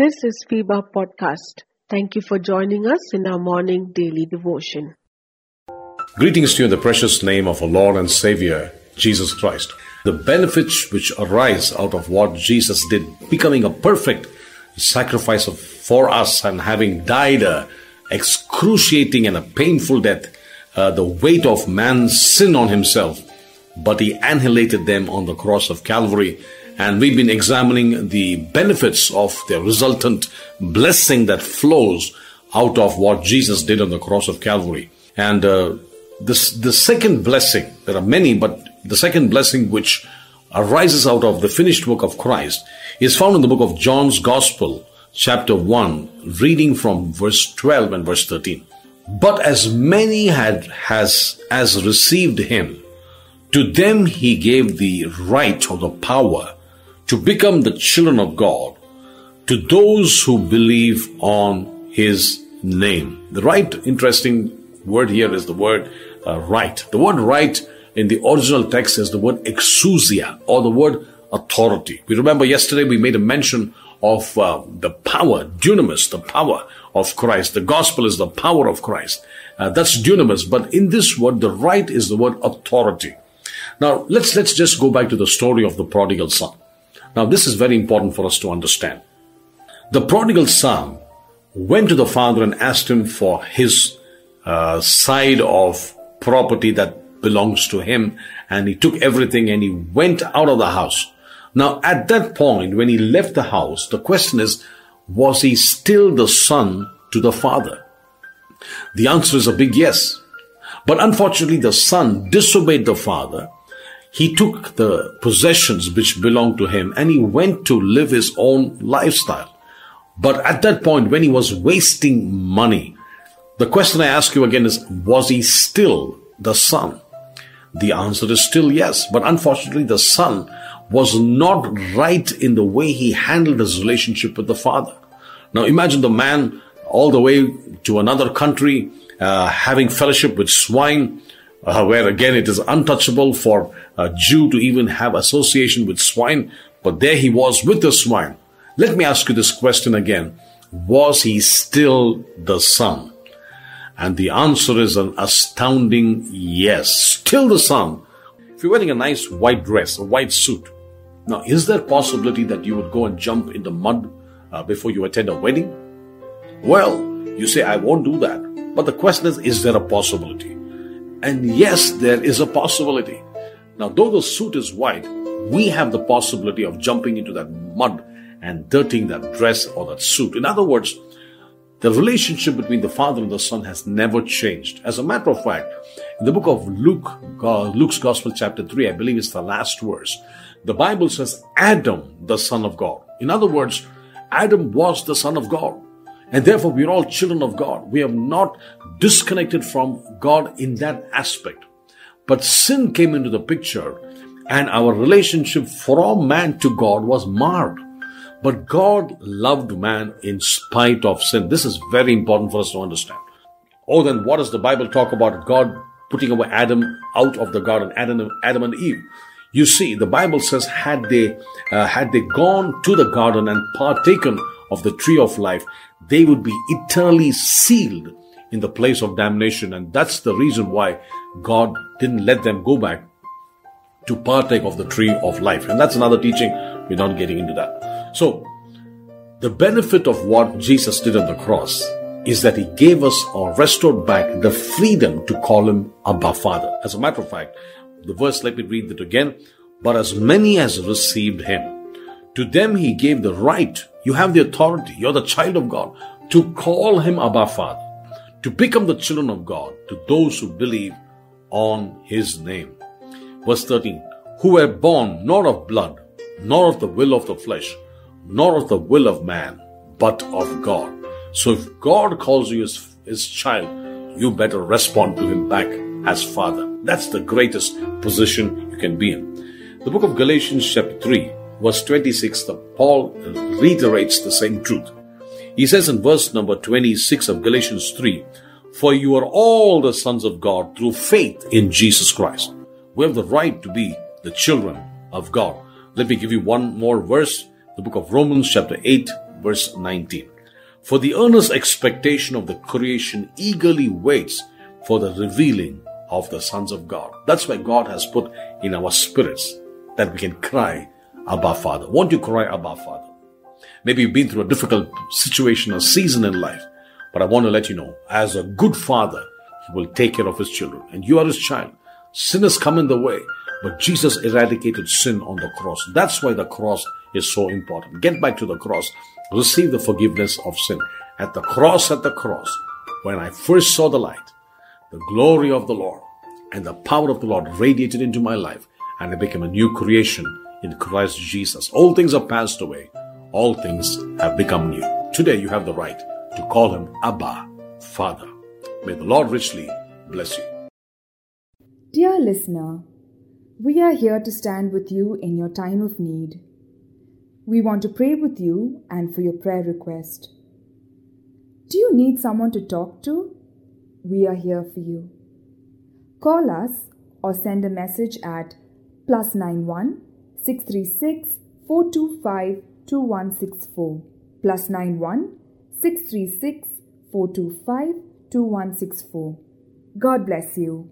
This is FEBA Podcast. Thank you for joining us in our morning daily devotion. Greetings to you in the precious name of our Lord and Savior, Jesus Christ. The benefits which arise out of what Jesus did, becoming a perfect sacrifice for us and having died a excruciating and a painful death, uh, the weight of man's sin on himself, but he annihilated them on the cross of Calvary. And we've been examining the benefits of the resultant blessing that flows out of what Jesus did on the cross of Calvary. And uh, this, the second blessing, there are many, but the second blessing which arises out of the finished work of Christ is found in the book of John's Gospel, chapter 1, reading from verse 12 and verse 13. But as many had has as received him, to them he gave the right or the power to become the children of God, to those who believe on his name. The right, interesting word here is the word uh, right. The word right in the original text is the word exousia or the word authority. We remember yesterday we made a mention of uh, the power, dunamis, the power of Christ. The gospel is the power of Christ. Uh, that's dunamis, but in this word, the right is the word authority. Now, let's, let's just go back to the story of the prodigal son. Now, this is very important for us to understand. The prodigal son went to the father and asked him for his uh, side of property that belongs to him, and he took everything and he went out of the house. Now, at that point, when he left the house, the question is, was he still the son to the father? The answer is a big yes. But unfortunately, the son disobeyed the father. He took the possessions which belonged to him and he went to live his own lifestyle. But at that point, when he was wasting money, the question I ask you again is, was he still the son? The answer is still yes. But unfortunately, the son was not right in the way he handled his relationship with the father. Now imagine the man all the way to another country, uh, having fellowship with swine, uh, where again it is untouchable for a Jew to even have association with swine, but there he was with the swine. Let me ask you this question again. Was he still the son? And the answer is an astounding yes. Still the son. If you're wearing a nice white dress, a white suit, now, is there possibility that you would go and jump in the mud uh, before you attend a wedding? Well, you say, I won't do that. But the question is, is there a possibility? And yes, there is a possibility. Now, though the suit is white, we have the possibility of jumping into that mud and dirtying that dress or that suit. In other words, the relationship between the Father and the Son has never changed. As a matter of fact, in the book of Luke, Luke's Gospel, chapter 3, I believe it's the last verse, the Bible says Adam, the Son of God. In other words, Adam was the Son of God. And therefore, we're all children of God. We have not disconnected from God in that aspect. But sin came into the picture, and our relationship from man to God was marred. But God loved man in spite of sin. This is very important for us to understand. Oh, then what does the Bible talk about God putting away Adam out of the garden, Adam, Adam and Eve? You see, the Bible says, had they, uh, had they gone to the garden and partaken of the tree of life, they would be eternally sealed in the place of damnation. And that's the reason why God didn't let them go back to partake of the tree of life. And that's another teaching. We're not getting into that. So, the benefit of what Jesus did on the cross is that he gave us or restored back the freedom to call him Abba Father. As a matter of fact, the verse, let me read it again. But as many as received him, to them he gave the right. You have the authority. You're the child of God to call him Abba Father, to become the children of God to those who believe on his name. Verse 13, who were born not of blood, nor of the will of the flesh, nor of the will of man, but of God. So if God calls you his, his child, you better respond to him back as Father. That's the greatest position you can be in. The book of Galatians, chapter 3, verse 26, the Paul reiterates the same truth. He says in verse number 26 of Galatians 3, For you are all the sons of God through faith in Jesus Christ. We have the right to be the children of God. Let me give you one more verse. The book of Romans, chapter 8, verse 19. For the earnest expectation of the creation eagerly waits for the revealing of the sons of God. That's why God has put in our spirits that we can cry, Abba Father. Won't you cry, Abba Father? Maybe you've been through a difficult situation or season in life, but I want to let you know, as a good father, he will take care of his children, and you are his child. Sin has come in the way, but Jesus eradicated sin on the cross. That's why the cross is so important. Get back to the cross. Receive the forgiveness of sin. At the cross, at the cross, when I first saw the light, the glory of the Lord and the power of the Lord radiated into my life, and I became a new creation in Christ Jesus. All things are passed away. All things have become new. Today you have the right to call him Abba, Father. May the Lord richly bless you. Dear listener, we are here to stand with you in your time of need. We want to pray with you and for your prayer request. Do you need someone to talk to? We are here for you. Call us or send a message at plus 91 636 425 2164 plus 91 636 425 2164. God bless you.